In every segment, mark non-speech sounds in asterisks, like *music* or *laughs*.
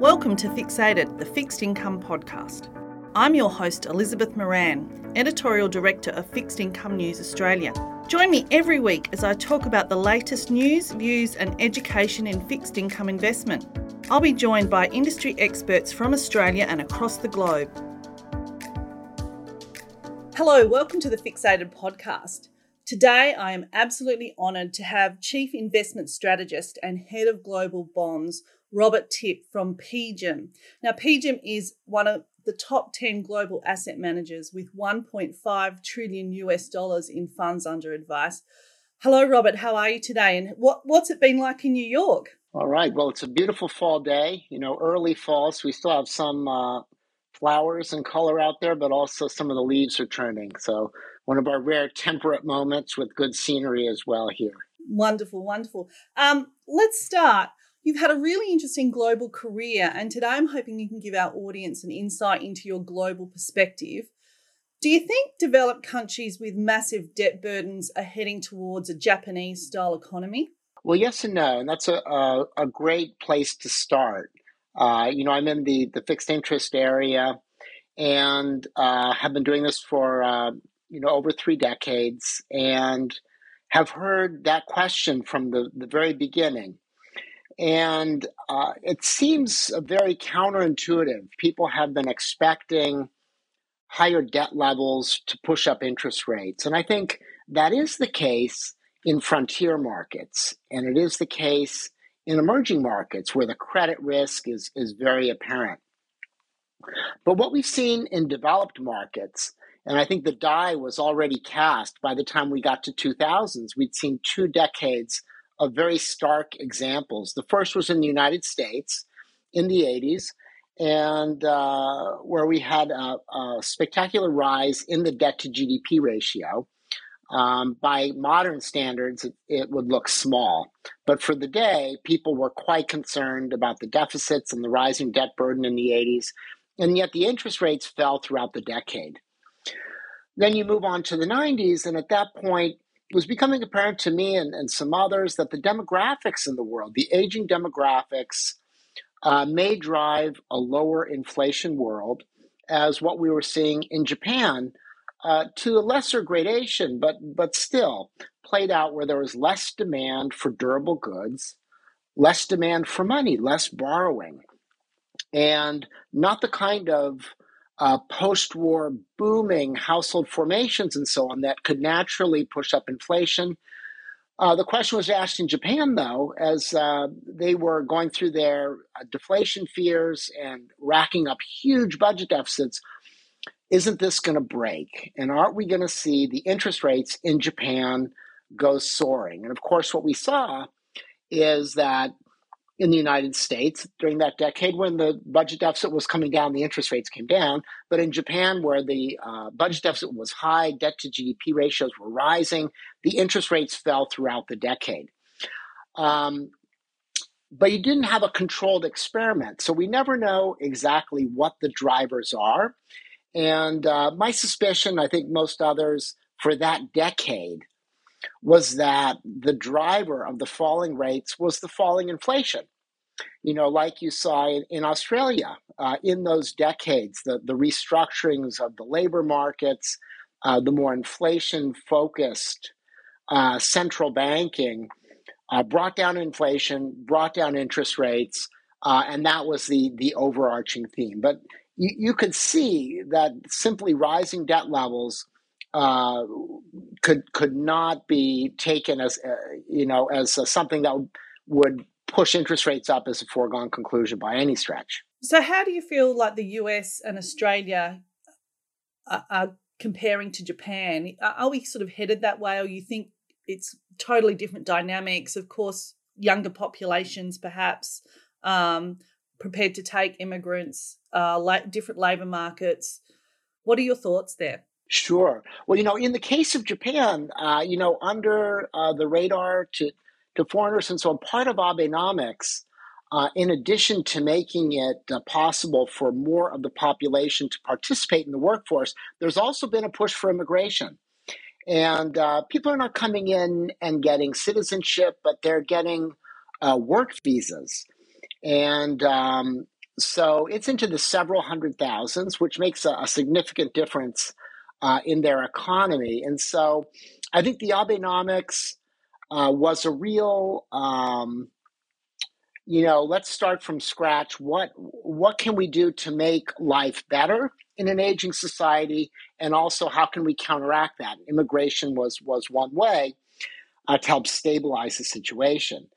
Welcome to Fixated, the fixed income podcast. I'm your host, Elizabeth Moran, Editorial Director of Fixed Income News Australia. Join me every week as I talk about the latest news, views, and education in fixed income investment. I'll be joined by industry experts from Australia and across the globe. Hello, welcome to the Fixated podcast. Today, I am absolutely honoured to have Chief Investment Strategist and Head of Global Bonds, Robert Tipp from PGIM. Now, PGIM is one of the top 10 global asset managers with 1.5 trillion US dollars in funds under advice. Hello, Robert. How are you today? And what, what's it been like in New York? All right. Well, it's a beautiful fall day, you know, early fall. So we still have some uh, flowers and color out there, but also some of the leaves are turning. So one of our rare temperate moments with good scenery as well here. Wonderful, wonderful. Um, let's start. You've had a really interesting global career, and today I'm hoping you can give our audience an insight into your global perspective. Do you think developed countries with massive debt burdens are heading towards a Japanese style economy? Well, yes and no, and that's a, a, a great place to start. Uh, you know, I'm in the, the fixed interest area and uh, have been doing this for, uh, you know, over three decades and have heard that question from the, the very beginning. And uh, it seems very counterintuitive. People have been expecting higher debt levels to push up interest rates. And I think that is the case in frontier markets. And it is the case in emerging markets where the credit risk is, is very apparent. But what we've seen in developed markets, and I think the die was already cast by the time we got to 2000s, we'd seen two decades of very stark examples. The first was in the United States in the 80s, and uh, where we had a, a, spectacular rise in the debt to GDP ratio. Um, by modern standards, it, it, would look small. But for the day, people were quite concerned about the deficits and the rising debt burden in the 80s. And yet the interest rates fell throughout the decade. Then you move on to the 90s, and at that point, it was becoming apparent to me and, and some others that the demographics in the world, the aging demographics, uh, may drive a lower inflation world as what we were seeing in Japan uh, to a lesser gradation, but, but still played out where there was less demand for durable goods, less demand for money, less borrowing, and not the kind of uh, post war booming household formations and so on that could naturally push up inflation. Uh, the question was asked in Japan, though, as uh, they were going through their uh, deflation fears and racking up huge budget deficits. Isn't this going to break? And aren't we going to see the interest rates in Japan go soaring? And of course, what we saw is that in the United States during that decade when the budget deficit was coming down, the interest rates came down. But in Japan, where the uh, budget deficit was high, debt to GDP ratios were rising, the interest rates fell throughout the decade. Um, but you didn't have a controlled experiment. So we never know exactly what the drivers are. And uh, my suspicion, I think most others, for that decade was that the driver of the falling rates was the falling inflation. You know, like you saw in, in Australia uh, in those decades, the, the restructurings of the labor markets, uh, the more inflation focused uh, central banking uh, brought down inflation, brought down interest rates, uh, and that was the, the overarching theme. But you, you could see that simply rising debt levels uh, could could not be taken as uh, you know as uh, something that would push interest rates up as a foregone conclusion by any stretch. So, how do you feel like the US and Australia are, are comparing to Japan? Are we sort of headed that way, or you think it's totally different dynamics? Of course, younger populations, perhaps. Um, prepared to take immigrants, uh, la- different labour markets. What are your thoughts there? Sure. Well, you know, in the case of Japan, uh, you know, under uh, the radar to, to foreigners and so on, part of Abenomics, uh, in addition to making it uh, possible for more of the population to participate in the workforce, there's also been a push for immigration. And uh, people are not coming in and getting citizenship, but they're getting uh, work visas. And um, so it's into the several hundred thousands, which makes a, a significant difference uh, in their economy. And so I think the Abenomics uh, was a real, um, you know, let's start from scratch. What what can we do to make life better in an aging society, and also how can we counteract that? Immigration was was one way uh, to help stabilize the situation.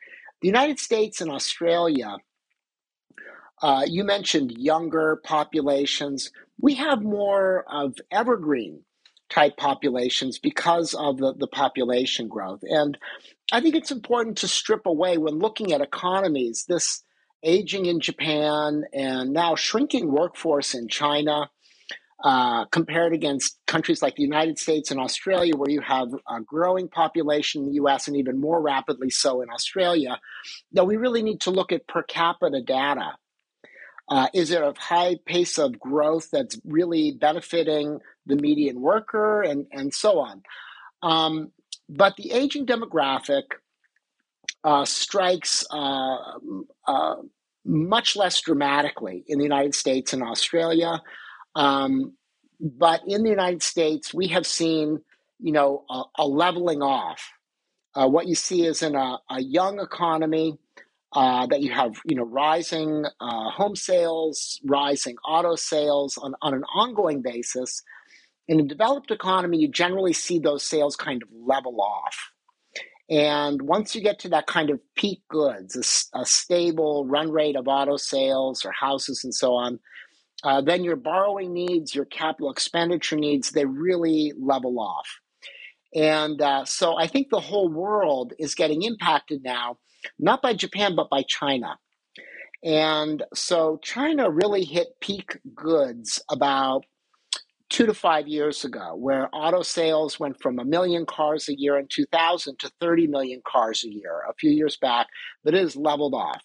The United States and Australia uh, you mentioned younger populations. We have more of evergreen type populations because of the, the population growth. And I think it's important to strip away when looking at economies, this aging in Japan and now shrinking workforce in China. Uh, compared against countries like the United States and Australia, where you have a growing population in the US and even more rapidly so in Australia, that we really need to look at per capita data uh, is it a high pace of growth that's really benefiting the median worker and, and so on? Um, but the aging demographic uh, strikes uh, uh much less dramatically in the United States and Australia. Um, but in the United States, we have seen, you know, a, a leveling off. Uh, what you see is in a, a young economy, uh, that you have you know rising uh, home sales, rising auto sales on, on an ongoing basis. In a developed economy, you generally see those sales kind of level off. And once you get to that kind of peak goods, a, a stable run rate of auto sales or houses and so on, uh, then your borrowing needs, your capital expenditure needs, they really level off. And uh, so I think the whole world is getting impacted now not by Japan, but by China. And so China really hit peak goods about two to five years ago, where auto sales went from a million cars a year in 2000 to 30 million cars a year a few years back, but it has leveled off.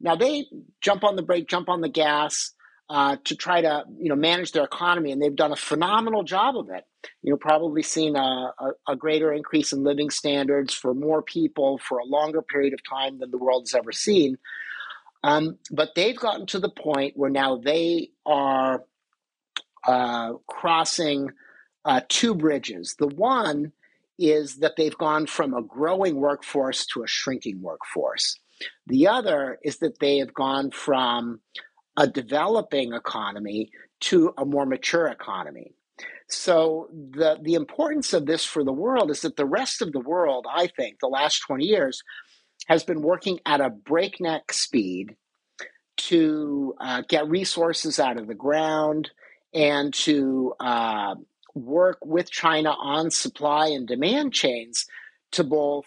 Now they jump on the brake, jump on the gas uh, to try to you know manage their economy, and they've done a phenomenal job of it. You know, probably seen a, a, a, greater increase in living standards for more people for a longer period of time than the world has ever seen. Um, but they've gotten to the point where now they are uh, crossing uh, two bridges. The one is that they've gone from a growing workforce to a shrinking workforce. The other is that they have gone from a developing economy to a more mature economy. So the the importance of this for the world is that the rest of the world, I think, the last 20 years has been working at a breakneck speed to uh, get resources out of the ground and to uh, work with China on supply and demand chains to both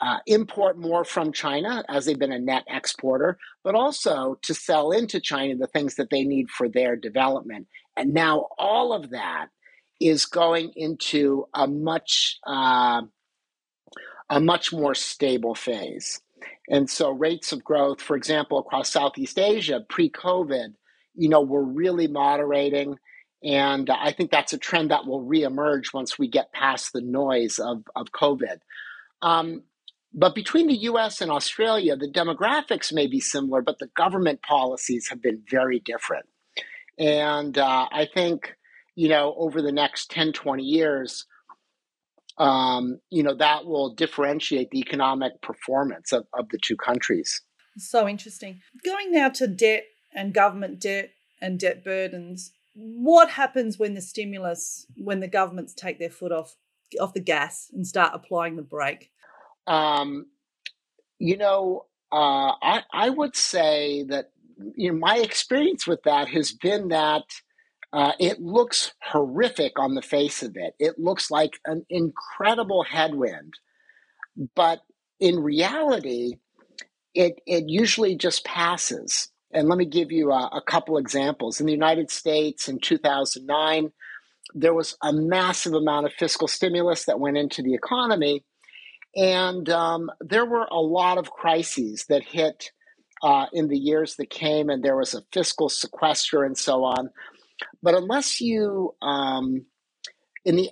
uh, import more from China as they've been a net exporter, but also to sell into China the things that they need for their development. And now all of that is going into a much uh, a much more stable phase. And so rates of growth, for example, across Southeast Asia pre-COVID, you know, were really moderating. And I think that's a trend that will reemerge once we get past the noise of, of COVID. Um, but between the US and Australia, the demographics may be similar, but the government policies have been very different. And uh, I think, you know, over the next 10, 20 years, um, you know, that will differentiate the economic performance of, of the two countries. So interesting. Going now to debt and government debt and debt burdens, what happens when the stimulus, when the governments take their foot off off the gas and start applying the brake? Um, you know, uh, I, I would say that you know my experience with that has been that uh, it looks horrific on the face of it. It looks like an incredible headwind, but in reality, it it usually just passes. And let me give you a, a couple examples. In the United States in 2009, there was a massive amount of fiscal stimulus that went into the economy and um, there were a lot of crises that hit uh, in the years that came, and there was a fiscal sequester and so on. But unless you, um, in the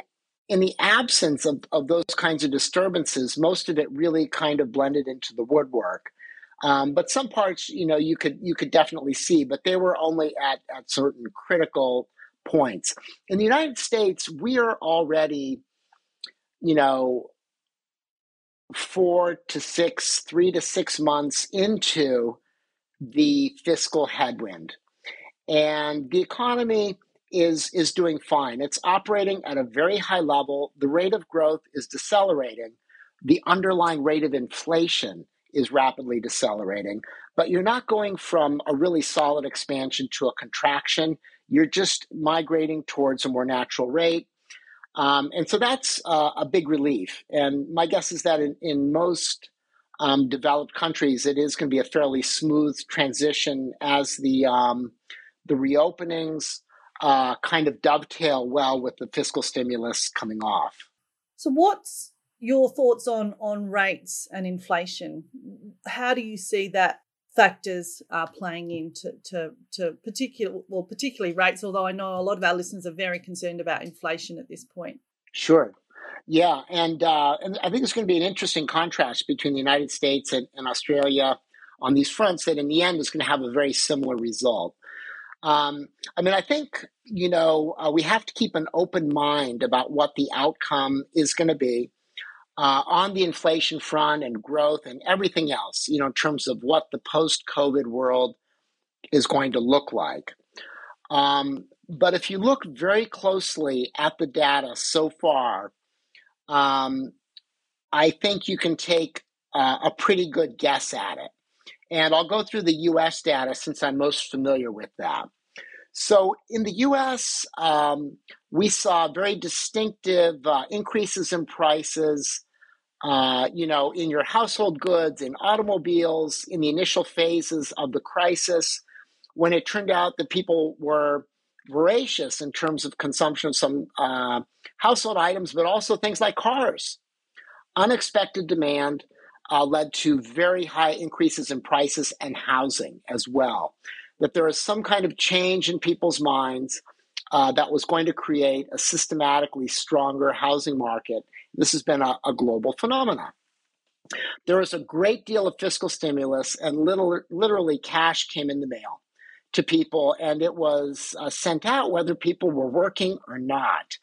in the absence of, of those kinds of disturbances, most of it really kind of blended into the woodwork. Um, but some parts, you know, you could you could definitely see, but they were only at at certain critical points. In the United States, we are already, you know, four to six, three to six months into the fiscal headwind, and the economy is is doing fine. It's operating at a very high level. The rate of growth is decelerating. The underlying rate of inflation is rapidly decelerating, but you're not going from a really solid expansion to a contraction. You're just migrating towards a more natural rate. Um, and so that's uh, a big relief. And my guess is that in, in most um, developed countries, it is going to be a fairly smooth transition as the um, the reopenings uh, kind of dovetail well with the fiscal stimulus coming off. So, what's your thoughts on on rates and inflation? How do you see that factors are playing into to, to particular well particularly rates? Although I know a lot of our listeners are very concerned about inflation at this point. Sure. Yeah, and uh, and I think it's going to be an interesting contrast between the United States and, and Australia on these fronts. That in the end is going to have a very similar result. Um, I mean, I think, you know, uh, we have to keep an open mind about what the outcome is going to be uh, on the inflation front and growth and everything else, you know, in terms of what the post COVID world is going to look like. Um, but if you look very closely at the data so far, um, I think you can take uh, a pretty good guess at it. And I'll go through the US data since I'm most familiar with that. So in the US, um, we saw very distinctive uh, increases in prices. Uh, you know, in your household goods, in automobiles, in the initial phases of the crisis, when it turned out that people were voracious in terms of consumption of some uh, household items, but also things like cars. Unexpected demand uh, led to very high increases in prices and housing as well. That there is some kind of change in people's minds uh, that was going to create a systematically stronger housing market. This has been a, a global phenomenon. There was a great deal of fiscal stimulus, and little, literally cash came in the mail to people, and it was uh, sent out whether people were working or not.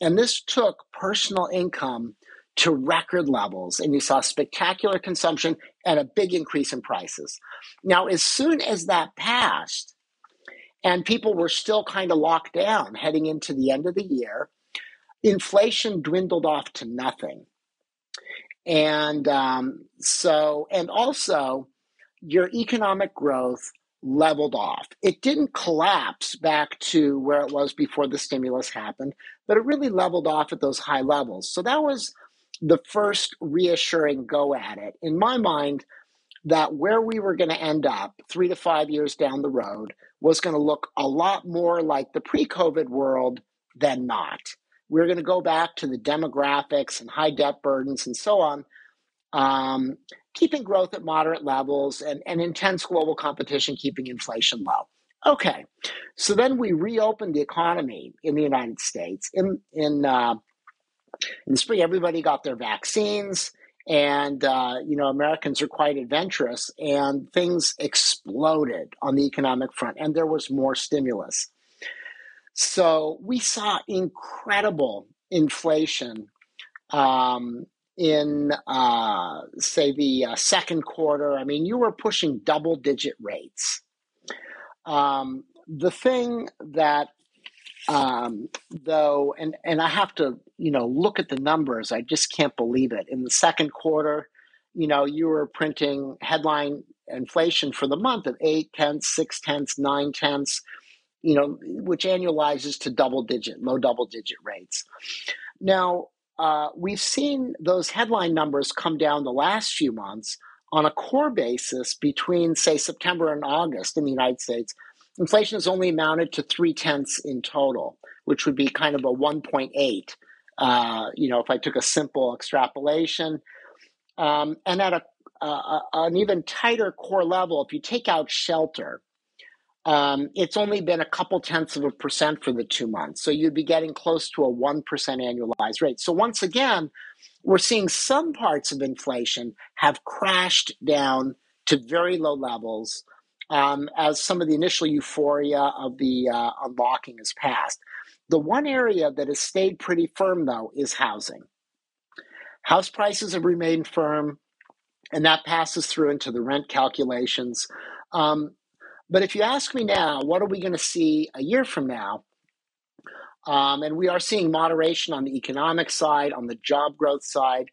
And this took personal income to record levels, and you saw spectacular consumption and a big increase in prices. Now, as soon as that passed, and people were still kind of locked down heading into the end of the year, inflation dwindled off to nothing. And um, so, and also, your economic growth leveled off. It didn't collapse back to where it was before the stimulus happened, but it really leveled off at those high levels. So that was the first reassuring go at it. In my mind, that where we were going to end up three to five years down the road was going to look a lot more like the pre COVID world than not. We we're going to go back to the demographics and high debt burdens and so on, um, keeping growth at moderate levels and, and intense global competition, keeping inflation low. Okay, so then we reopened the economy in the United States in in uh, in the spring, everybody got their vaccines, and uh, you know Americans are quite adventurous, and things exploded on the economic front, and there was more stimulus. So we saw incredible inflation um, in, uh, say, the uh, second quarter. I mean, you were pushing double digit rates. Um, the thing that um, though, and and I have to you know look at the numbers. I just can't believe it. In the second quarter, you know, you were printing headline inflation for the month of eight tenths, six tenths, nine tenths, you know, which annualizes to double digit, low double digit rates. Now, uh, we've seen those headline numbers come down the last few months on a core basis between, say, September and August in the United States inflation has only amounted to three tenths in total, which would be kind of a 1.8. Uh, you know, if I took a simple extrapolation, um, and at a, uh, an even tighter core level, if you take out shelter, um, it's only been a couple tenths of a percent for the two months. So you'd be getting close to a 1% annualized rate. So once again, we're seeing some parts of inflation have crashed down to very low levels um, as some of the initial euphoria of the uh, unlocking has passed. The one area that has stayed pretty firm, though, is housing. House prices have remained firm, and that passes through into the rent calculations. Um, but if you ask me now, what are we going to see a year from now? Um, and we are seeing moderation on the economic side, on the job growth side,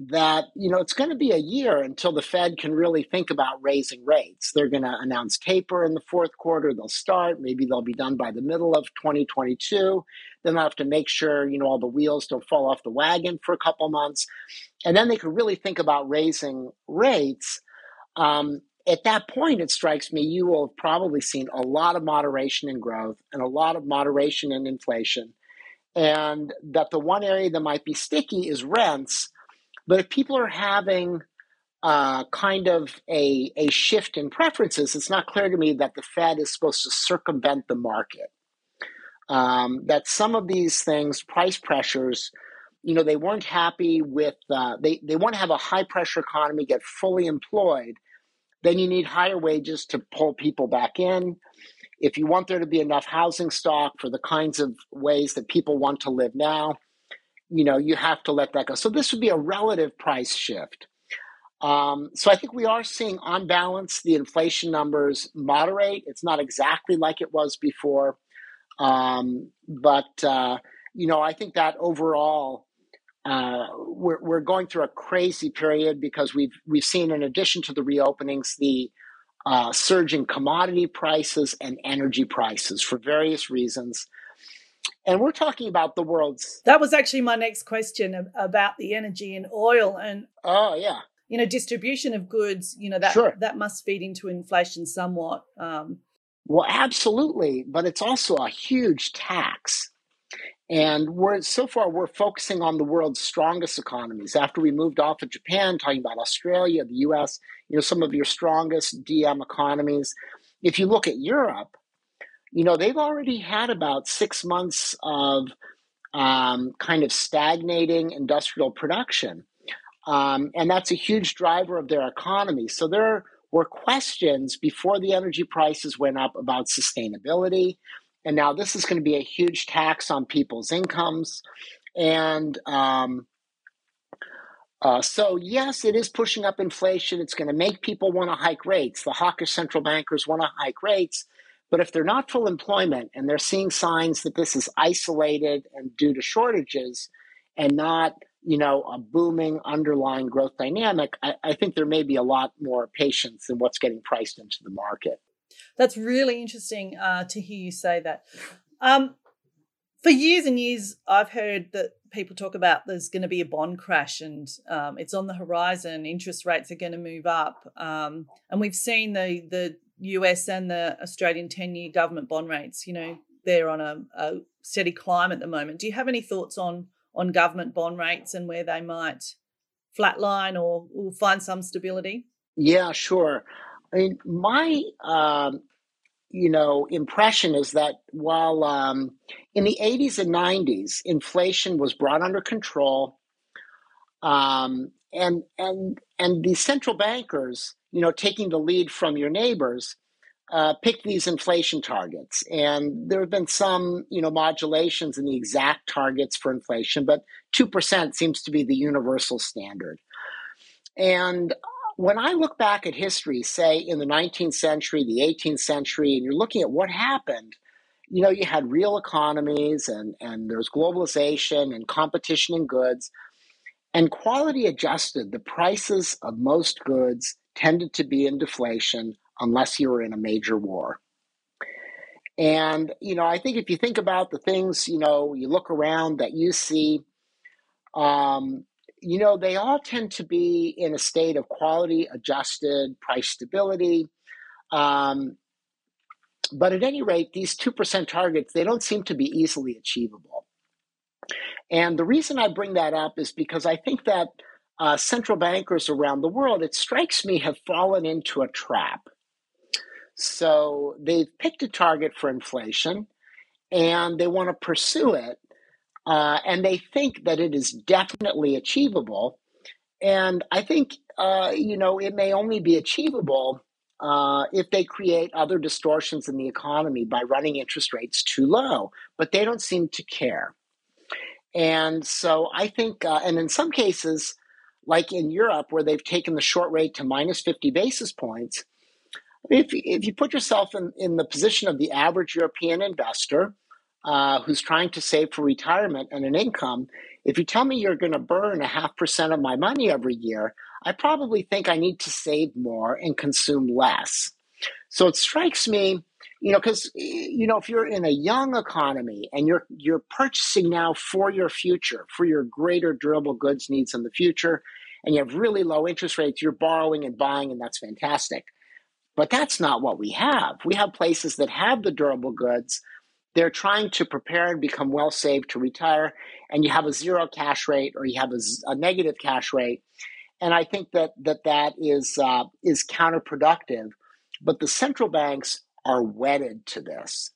that you know it's going to be a year until the Fed can really think about raising rates. They're going to announce taper in the fourth quarter. They'll start. Maybe they'll be done by the middle of 2022. Then they'll have to make sure you know all the wheels don't fall off the wagon for a couple months, and then they can really think about raising rates. Um, at that point, it strikes me you will have probably seen a lot of moderation in growth and a lot of moderation in inflation. And that the one area that might be sticky is rents. But if people are having uh, kind of a, a shift in preferences, it's not clear to me that the Fed is supposed to circumvent the market. Um, that some of these things, price pressures, you know, they weren't happy with, uh, they, they want to have a high pressure economy, get fully employed then you need higher wages to pull people back in. If you want there to be enough housing stock for the kinds of ways that people want to live now, you know, you have to let that go. So this would be a relative price shift. Um, so I think we are seeing on balance the inflation numbers moderate. It's not exactly like it was before, um, but uh, you know I think that overall uh, we're, we're going through a crazy period because we've we've seen in addition to the reopenings the uh, surge in commodity prices and energy prices for various reasons. And we're talking about the world's that was actually my next question about the energy and oil and oh yeah. you know distribution of goods you know that sure. that must feed into inflation somewhat um, well absolutely but it's also a huge tax and we're so far we're focusing on the world's strongest economies. After we moved off of Japan, talking about Australia, the US, you know, some of your strongest DM economies. If you look at Europe, you know, they've already had about six months of um, kind of stagnating industrial production. Um, and that's a huge driver of their economy. So there were questions before the energy prices went up about sustainability. And now this is going to be a huge tax on people's incomes. And um, uh, so, yes, it is pushing up inflation. It's going to make people want to hike rates. The hawkish central bankers want to hike rates. But if they're not full employment and they're seeing signs that this is isolated and due to shortages and not, you know, a booming underlying growth dynamic, I, I think there may be a lot more patience than what's getting priced into the market. That's really interesting uh, to hear you say that. Um, for years and years, I've heard that people talk about there's going to be a bond crash and um, it's on the horizon. Interest rates are going to move up, um, and we've seen the the US and the Australian ten year government bond rates. You know, they're on a, a steady climb at the moment. Do you have any thoughts on on government bond rates and where they might flatline or, or find some stability? Yeah, sure. I mean, my um, you know impression is that while um, in the 80s and 90s inflation was brought under control, um, and and and the central bankers, you know, taking the lead from your neighbors, uh, picked these inflation targets, and there have been some you know modulations in the exact targets for inflation, but two percent seems to be the universal standard. And when I look back at history, say in the 19th century, the 18th century, and you're looking at what happened, you know, you had real economies and, and there's globalization and competition in goods. And quality adjusted, the prices of most goods tended to be in deflation unless you were in a major war. And, you know, I think if you think about the things, you know, you look around that you see, um, you know, they all tend to be in a state of quality adjusted price stability. Um, but at any rate, these 2% targets, they don't seem to be easily achievable. And the reason I bring that up is because I think that uh, central bankers around the world, it strikes me, have fallen into a trap. So they've picked a target for inflation and they want to pursue it uh, and they think that it is definitely achievable. and I think uh, you know it may only be achievable uh, if they create other distortions in the economy by running interest rates too low, but they don't seem to care. And so I think, uh, and in some cases, like in Europe, where they've taken the short rate to minus 50 basis points, if, if you put yourself in, in the position of the average European investor uh, who's trying to save for retirement and an income, if you tell me you're going to burn a half percent of my money every year, I probably think I need to save more and consume less. So it strikes me, you know, because you know, if you're in a young economy and you're you're purchasing now for your future, for your greater durable goods needs in the future, and you have really low interest rates, you're borrowing and buying, and that's fantastic. But that's not what we have. We have places that have the durable goods. They're trying to prepare and become well saved to retire, and you have a zero cash rate or you have a, a negative cash rate and I think that that that is uh, is counterproductive. But the central banks are wedded to this.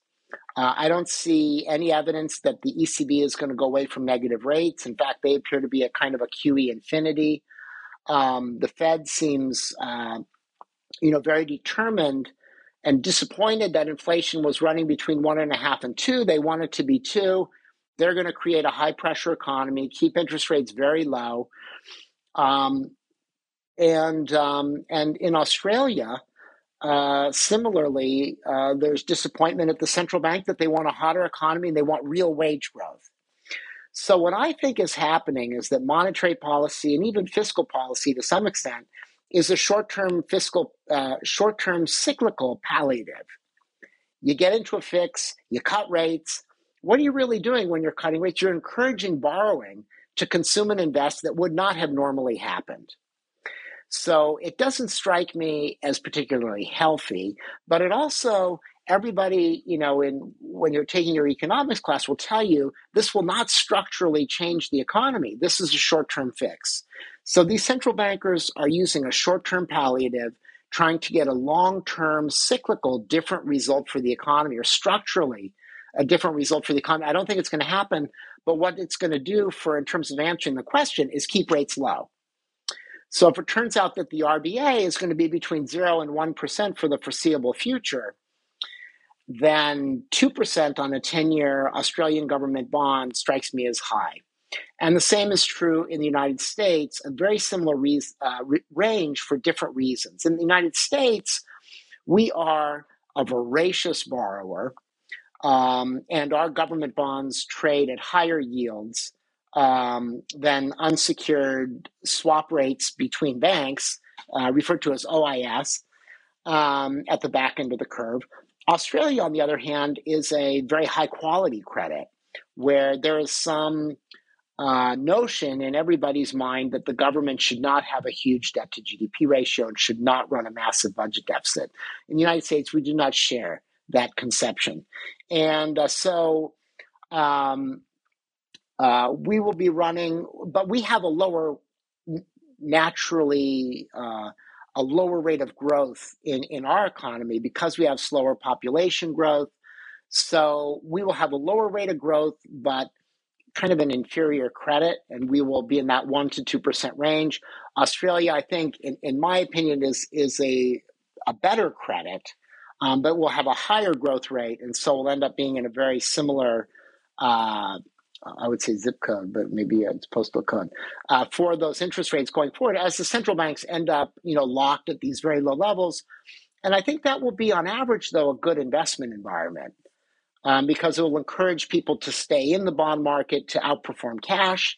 Uh, I don't see any evidence that the ECB is going to go away from negative rates. In fact, they appear to be a kind of a QE infinity. Um, the Fed seems, uh, you know, very determined and disappointed that inflation was running between one and a half and two. They want it to be two. They're going to create a high pressure economy, keep interest rates very low. Um, and um, and in Australia, uh, similarly, uh, there's disappointment at the central bank that they want a hotter economy and they want real wage growth. So what I think is happening is that monetary policy and even fiscal policy, to some extent, is a short-term fiscal, uh, short-term cyclical palliative. You get into a fix, you cut rates. What are you really doing when you're cutting rates? You're encouraging borrowing to consume and invest that would not have normally happened. So it doesn't strike me as particularly healthy, but it also everybody, you know, in when you're taking your economics class will tell you this will not structurally change the economy. This is a short-term fix. So these central bankers are using a short-term palliative trying to get a long-term cyclical different result for the economy or structurally a different result for the economy. I don't think it's going to happen, but what it's going to do for in terms of answering the question is keep rates low. So if it turns out that the RBA is going to be between 0 and 1% for the foreseeable future, then 2% on a 10 year Australian government bond strikes me as high. And the same is true in the United States, a very similar re- uh, re- range for different reasons. In the United States, we are a voracious borrower, um, and our government bonds trade at higher yields um, than unsecured swap rates between banks, uh, referred to as OIS, um, at the back end of the curve. Australia, on the other hand, is a very high quality credit where there is some uh, notion in everybody's mind that the government should not have a huge debt to GDP ratio and should not run a massive budget deficit. In the United States, we do not share that conception. And uh, so um, uh, we will be running, but we have a lower, naturally, uh, a lower rate of growth in, in our economy because we have slower population growth. So we will have a lower rate of growth, but kind of an inferior credit, and we will be in that one to two percent range. Australia, I think, in, in my opinion, is is a a better credit, um, but will have a higher growth rate, and so we'll end up being in a very similar uh, I would say zip code, but maybe it's postal code uh, for those interest rates going forward as the central banks end up, you know, locked at these very low levels. And I think that will be, on average, though, a good investment environment um, because it will encourage people to stay in the bond market to outperform cash,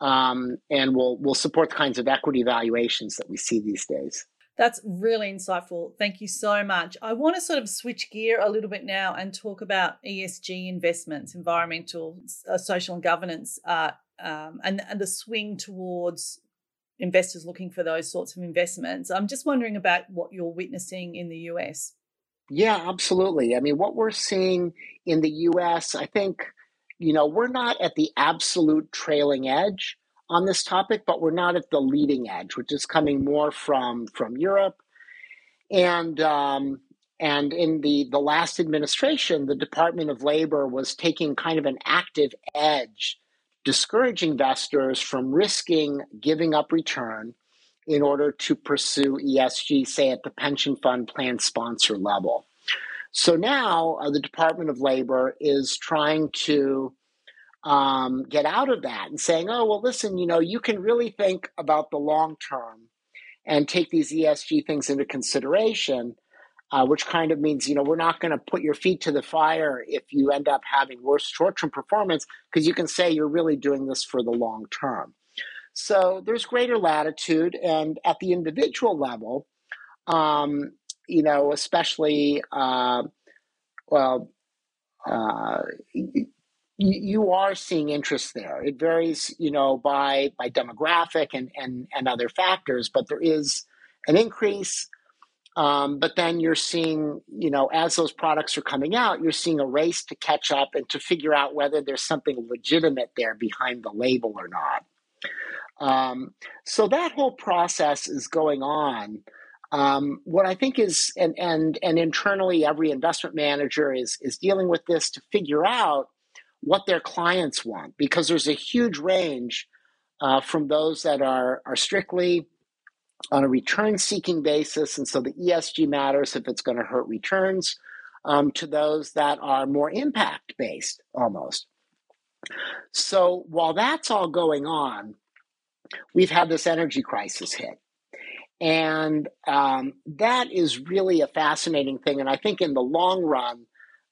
um, and will will support the kinds of equity valuations that we see these days. That's really insightful. Thank you so much. I want to sort of switch gear a little bit now and talk about ESG investments, environmental, uh, social, and governance, uh, um, and, and the swing towards investors looking for those sorts of investments. I'm just wondering about what you're witnessing in the US. Yeah, absolutely. I mean, what we're seeing in the US, I think, you know, we're not at the absolute trailing edge on this topic, but we're not at the leading edge, which is coming more from from Europe. And um, and in the the last administration, the Department of Labor was taking kind of an active edge discouraging investors from risking giving up return in order to pursue ESG, say at the pension fund plan sponsor level. So now uh, the Department of Labor is trying to um, get out of that and saying, oh, well, listen, you know, you can really think about the long term and take these ESG things into consideration, uh, which kind of means, you know, we're not going to put your feet to the fire if you end up having worse short term performance because you can say you're really doing this for the long term. So there's greater latitude, and at the individual level, um, you know, especially uh, well, uh, you, you are seeing interest there. It varies, you know, by by demographic and and and other factors, but there is an increase. Um, but then you're seeing, you know, as those products are coming out, you're seeing a race to catch up and to figure out whether there's something legitimate there behind the label or not. Um, so that whole process is going on. Um, what I think is, and and and internally, every investment manager is is dealing with this to figure out what their clients want, because there's a huge range uh, from those that are are strictly on a return-seeking basis, and so the ESG matters if it's going to hurt returns, um, to those that are more impact-based, almost. So while that's all going on, we've had this energy crisis hit. And um, that is really a fascinating thing. And I think in the long run,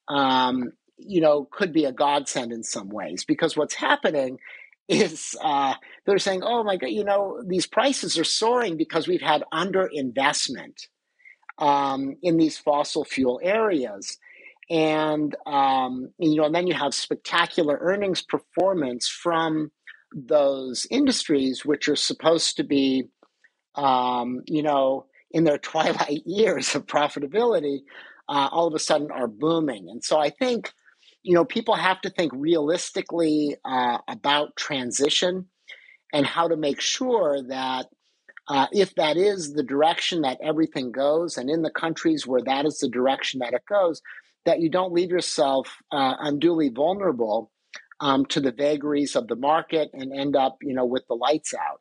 um, you know, could be a godsend in some ways because what's happening is uh, they're saying, oh my God, you know, these prices are soaring because we've had underinvestment um, in these fossil fuel areas. And, um, you know, and then you have spectacular earnings performance from those industries, which are supposed to be, um, you know, in their *laughs* twilight years of profitability, uh, all of a sudden are booming. And so I think, you know, people have to think realistically uh, about transition and how to make sure that uh, if that is the direction that everything goes, and in the countries where that is the direction that it goes, that you don't leave yourself uh, unduly vulnerable um, to the vagaries of the market and end up, you know, with the lights out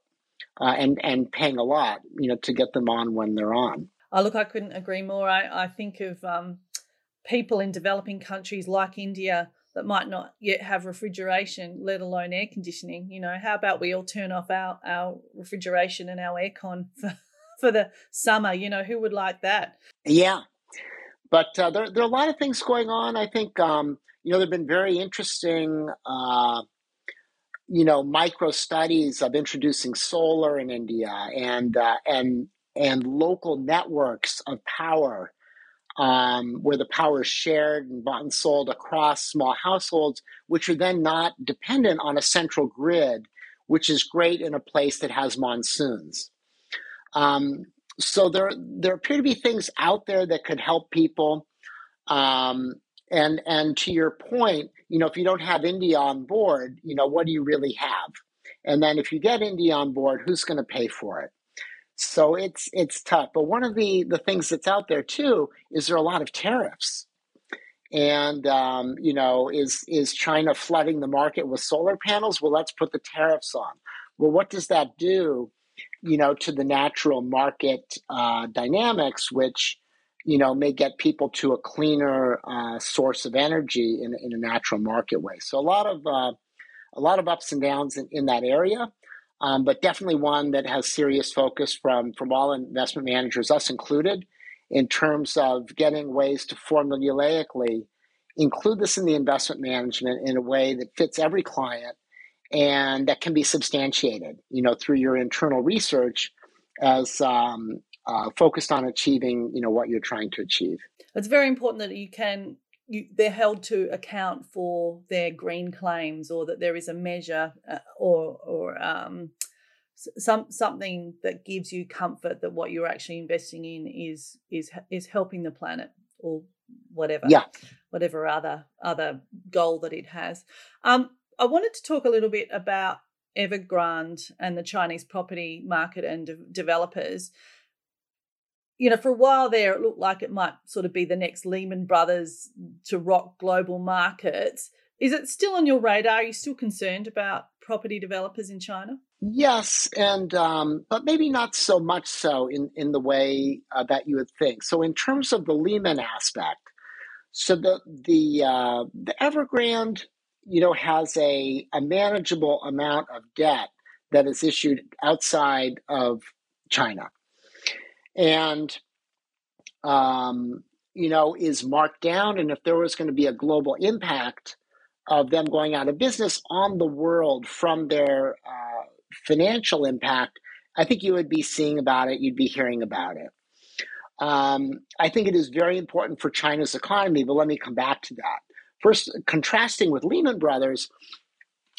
uh, and and paying a lot, you know, to get them on when they're on. Oh, look, I couldn't agree more. I, I think of um, people in developing countries like India that might not yet have refrigeration, let alone air conditioning. You know, how about we all turn off our, our refrigeration and our aircon for, *laughs* for the summer? You know, who would like that? Yeah. But uh, there, there are a lot of things going on. I think um, you know, there have been very interesting, uh, you know, micro studies of introducing solar in India and uh, and and local networks of power um, where the power is shared and bought and sold across small households, which are then not dependent on a central grid, which is great in a place that has monsoons. Um, so there, there appear to be things out there that could help people. Um, and and to your point, you know, if you don't have India on board, you know, what do you really have? And then if you get India on board, who's going to pay for it? So it's it's tough. But one of the the things that's out there too is there are a lot of tariffs, and um, you know, is is China flooding the market with solar panels? Well, let's put the tariffs on. Well, what does that do? You know, to the natural market uh, dynamics, which you know, may get people to a cleaner uh, source of energy in, in a natural market way. So a lot of uh, a lot of ups and downs in, in that area, um, but definitely one that has serious focus from from all investment managers, us included, in terms of getting ways to formulaically include this in the investment management in a way that fits every client and that can be substantiated, you know, through your internal research as um, uh, focused on achieving you know what you're trying to achieve. It's very important that you can you, they're held to account for their green claims or that there is a measure uh, or or um, some something that gives you comfort that what you're actually investing in is is is helping the planet or whatever yeah. whatever other other goal that it has. Um, i wanted to talk a little bit about evergrande and the chinese property market and de- developers you know, for a while there, it looked like it might sort of be the next Lehman Brothers to rock global markets. Is it still on your radar? Are you still concerned about property developers in China? Yes, and um, but maybe not so much so in in the way uh, that you would think. So, in terms of the Lehman aspect, so the the uh, the Evergrande, you know, has a a manageable amount of debt that is issued outside of China, and um, you know is marked down. And if there was going to be a global impact of them going out of business on the world from their uh, financial impact, I think you would be seeing about it, you'd be hearing about it. Um, I think it is very important for China's economy, but let me come back to that. First, contrasting with Lehman Brothers,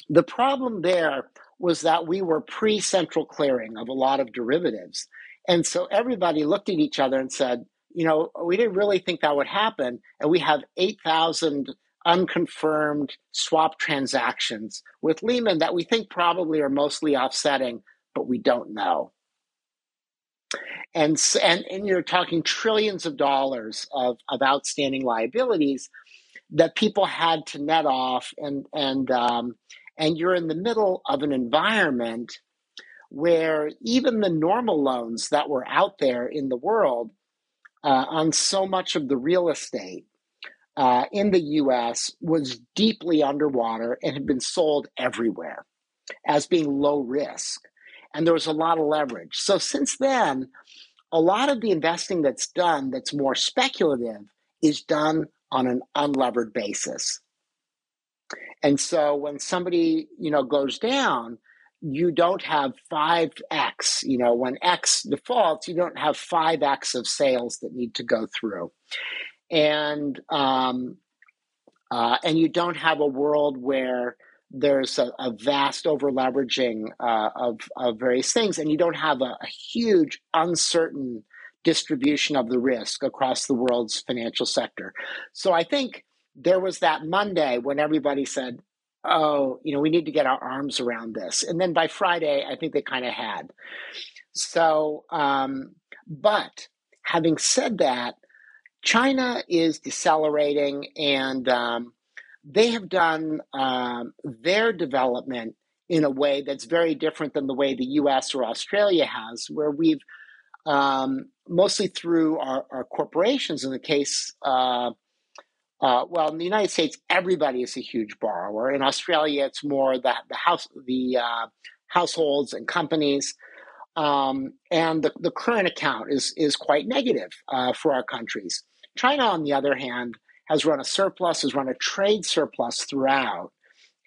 the problem there was that we were pre central clearing of a lot of derivatives. And so everybody looked at each other and said, you know, we didn't really think that would happen. And we have 8,000 unconfirmed swap transactions with Lehman that we think probably are mostly offsetting, but we don't know. And, and, and you're talking trillions of dollars of, of outstanding liabilities that people had to net off, and, and, um, and you're in the middle of an environment where even the normal loans that were out there in the world uh, on so much of the real estate uh, in the US was deeply underwater and had been sold everywhere as being low risk. And there was a lot of leverage. So since then, a lot of the investing that's done that's more speculative is done on an unlevered basis. And so when somebody, you know, goes down, you don't have 5x, you know, when X defaults, you don't have 5x of sales that need to go through and um, uh, and you don't have a world where there's a, a vast over leveraging uh, of, of various things, and you don't have a, a, huge uncertain distribution of the risk across the world's financial sector. So I think there was that Monday when everybody said, "Oh, you know, we need to get our arms around this," and then by Friday, I think they kind of had. So, um, but having said that, China is decelerating, and um, they have done um, their development in a way that's very different than the way the US or Australia has, where we've um, mostly through our, our, corporations, in the case, uh, uh, well, in the United States, everybody is a huge borrower. In Australia, it's more the, the house, the uh, households and companies. Um, and the, the current account is, is quite negative uh, for our countries. China, on the other hand, has run a surplus, has run a trade surplus throughout,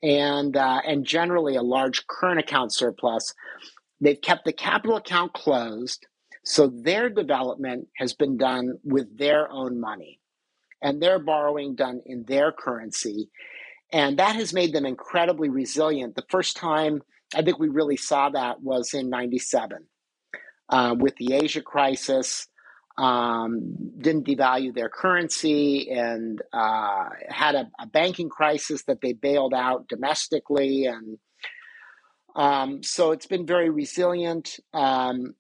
and uh, and generally a large current account surplus. They've kept the capital account closed, so their development has been done with their own money, and their borrowing done in their currency, and that has made them incredibly resilient. The first time I think we really saw that was in '97 uh, with the Asia crisis um, didn't devalue their currency and uh, had a, a, banking crisis that they bailed out domestically. And um, so it's been very resilient. Um,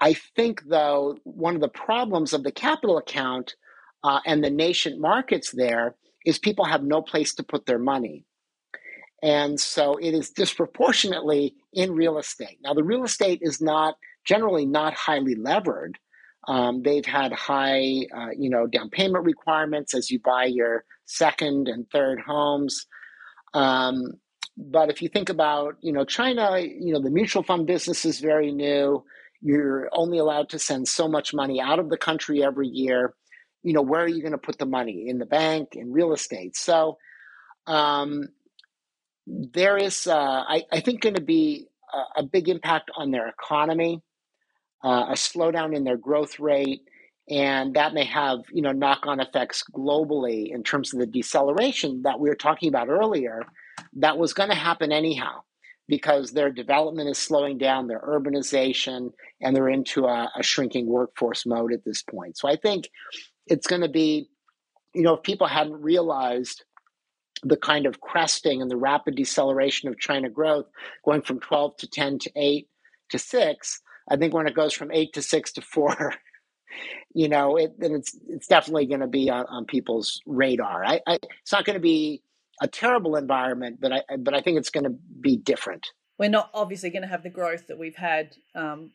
I think, though, one of the problems of the capital account uh, and the nascent markets there is people have no place to put their money. And so it is disproportionately in real estate. Now, the real estate is not generally not highly levered. Um, they've had high, uh, you know, down payment requirements as you buy your second and third homes. Um, but if you think about, you know, China, you know, the mutual fund business is very new. You're only allowed to send so much money out of the country every year. You know, where are you going to put the money? In the bank, in real estate. So um, there is, uh, I, I, think, going to be a, a big impact on their economy uh, a slowdown in their growth rate, and that may have you know knock-on effects globally in terms of the deceleration that we were talking about earlier. That was going to happen anyhow because their development is slowing down, their urbanization, and they're into a, a shrinking workforce mode at this point. So I think it's going to be, you know, if people hadn't realized the kind of cresting and the rapid deceleration of China growth going from 12 to 10 to 8 to 6, I think when it goes from eight to six to four, *laughs* you know, it, then it's it's definitely going to be on, on people's radar. I, I, it's not going to be a terrible environment, but I but I think it's going to be different. We're not obviously going to have the growth that we've had um,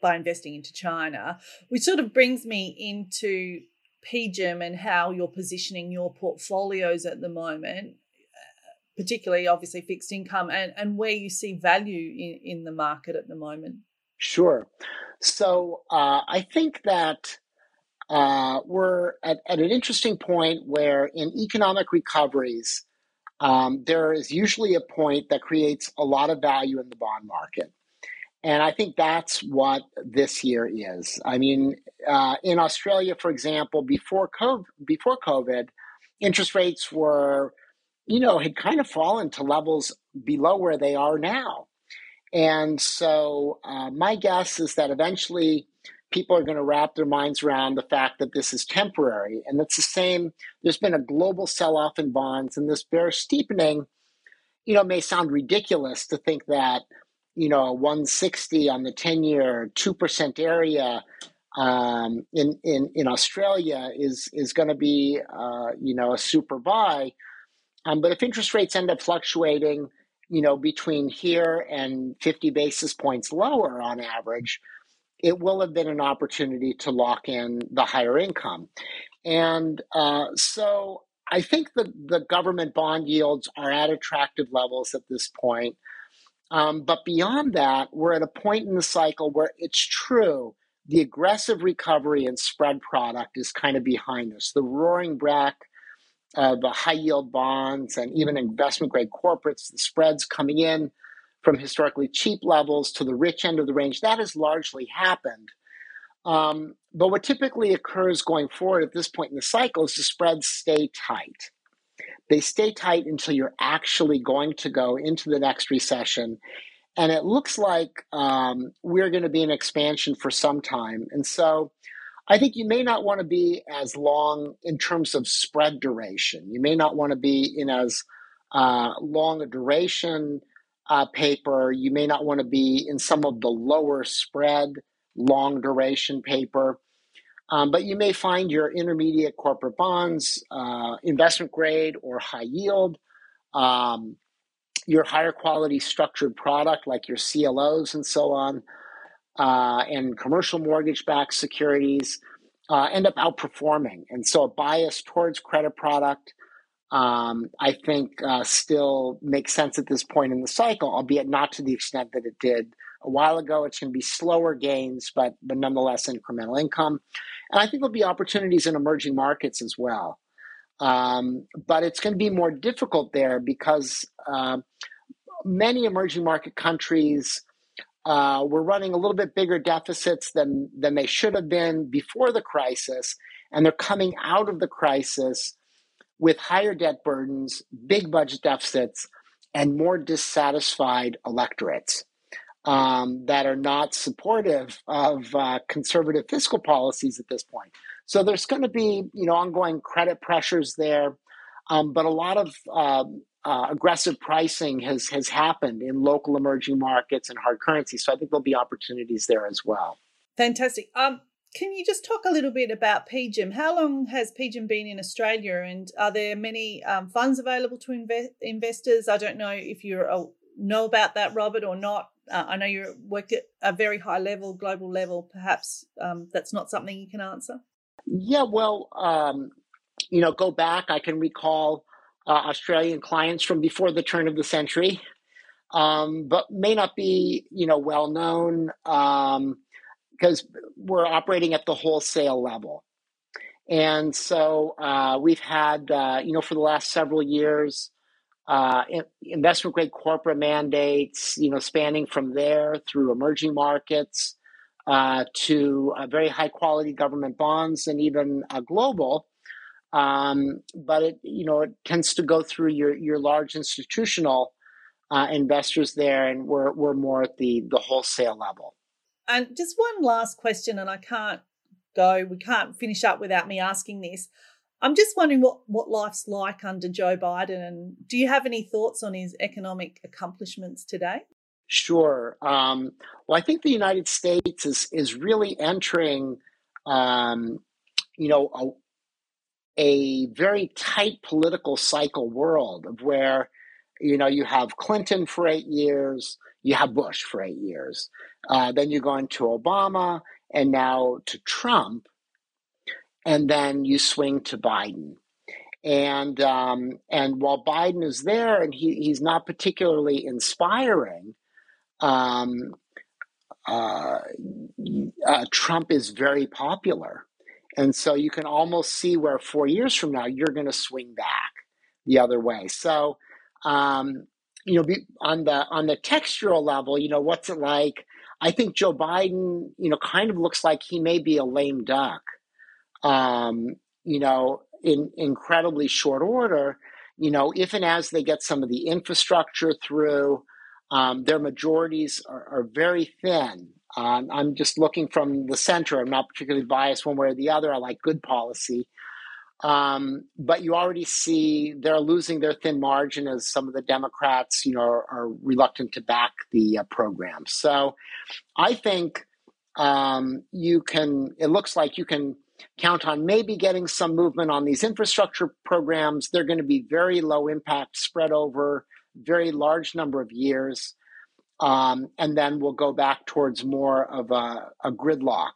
by investing into China, which sort of brings me into PGIM and how you're positioning your portfolios at the moment, particularly obviously fixed income, and, and where you see value in, in the market at the moment. Sure. So uh, I think that uh, we're at, at, an interesting point where in economic recoveries, um, there is usually a point that creates a lot of value in the bond market. And I think that's what this year is. I mean, uh, in Australia, for example, before COVID, before COVID, interest rates were, you know, had kind of fallen to levels below where they are now. And so uh, my guess is that eventually people are going to wrap their minds around the fact that this is temporary. And it's the same, there's been a global sell off in bonds, and this bear steepening, you know, may sound ridiculous to think that you know, 160 on the 10 year, 2% area um, in, in, in Australia is, is going to be, uh, you know, a super buy. Um, but if interest rates end up fluctuating, you know, between here and 50 basis points lower on average, it will have been an opportunity to lock in the higher income. And uh, so I think the, the government bond yields are at attractive levels at this point. Um, but beyond that, we're at a point in the cycle where it's true the aggressive recovery and spread product is kind of behind us. The roaring back of uh, high yield bonds and even investment grade corporates, the spreads coming in from historically cheap levels to the rich end of the range, that has largely happened. Um, but what typically occurs going forward at this point in the cycle is the spreads stay tight. They stay tight until you're actually going to go into the next recession. And it looks like um, we're going to be in expansion for some time. And so I think you may not want to be as long in terms of spread duration. You may not want to be in as uh, long a duration uh, paper. You may not want to be in some of the lower spread long duration paper. Um, but you may find your intermediate corporate bonds, uh, investment grade or high yield, um, your higher quality structured product like your CLOs and so on, uh, and commercial mortgage backed securities uh, end up outperforming. And so a bias towards credit product, um, I think, uh, still makes sense at this point in the cycle, albeit not to the extent that it did a while ago. It's going to be slower gains, but but nonetheless incremental income. And I think there'll be opportunities in emerging markets as well. Um, but it's going to be more difficult there because uh, many emerging market countries uh, were running a little bit bigger deficits than than they should have been before the crisis, and they're coming out of the crisis with higher debt burdens, big budget deficits, and more dissatisfied electorates um, that are not supportive of uh, conservative fiscal policies at this point. So there's going to be, you know, ongoing credit pressures there, um, but a lot of um, uh, aggressive pricing has has happened in local emerging markets and hard currencies. So I think there'll be opportunities there as well. Fantastic. Um, can you just talk a little bit about PGIM? How long has PGIM been in Australia, and are there many um, funds available to inve- investors? I don't know if you uh, know about that, Robert, or not. Uh, I know you work at a very high level, global level. Perhaps um, that's not something you can answer. Yeah, well, um, you know, go back. I can recall uh, Australian clients from before the turn of the century, um, but may not be, you know, well known because um, we're operating at the wholesale level. And so uh, we've had, uh, you know, for the last several years, uh, investment grade corporate mandates, you know, spanning from there through emerging markets uh, to uh, very high quality government bonds and even uh, global. Um, but it, you know, it tends to go through your your large institutional uh, investors there, and we're we're more at the the wholesale level. And just one last question, and I can't go. We can't finish up without me asking this. I'm just wondering what, what life's like under Joe Biden, and do you have any thoughts on his economic accomplishments today? Sure. Um, well, I think the United States is is really entering, um, you know, a very tight political cycle world of where you know you have Clinton for eight years, you have Bush for eight years, uh, then you go into Obama, and now to Trump, and then you swing to Biden. And um, and while Biden is there and he, he's not particularly inspiring, um, uh, uh, Trump is very popular. And so you can almost see where four years from now you're going to swing back the other way. So, um, you know, on the on the textural level, you know, what's it like? I think Joe Biden, you know, kind of looks like he may be a lame duck. Um, you know, in incredibly short order, you know, if and as they get some of the infrastructure through, um, their majorities are, are very thin. Um, I'm just looking from the center. I'm not particularly biased one way or the other. I like good policy. Um, but you already see they're losing their thin margin as some of the Democrats, you know, are, are reluctant to back the uh, program. So I think um, you can, it looks like you can count on maybe getting some movement on these infrastructure programs. They're going to be very low impact, spread over very large number of years. Um, and then we'll go back towards more of a, a gridlock,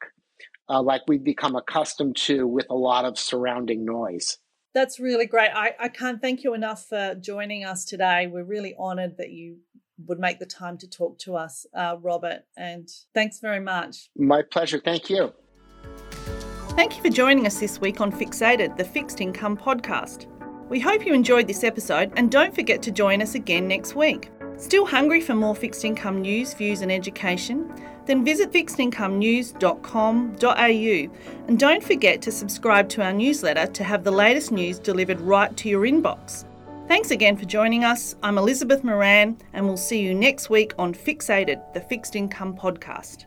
uh, like we've become accustomed to with a lot of surrounding noise. That's really great. I, I can't thank you enough for joining us today. We're really honored that you would make the time to talk to us, uh, Robert. And thanks very much. My pleasure. Thank you. Thank you for joining us this week on Fixated, the Fixed Income Podcast. We hope you enjoyed this episode and don't forget to join us again next week. Still hungry for more fixed income news, views, and education? Then visit fixedincomenews.com.au and don't forget to subscribe to our newsletter to have the latest news delivered right to your inbox. Thanks again for joining us. I'm Elizabeth Moran, and we'll see you next week on Fixated, the Fixed Income Podcast.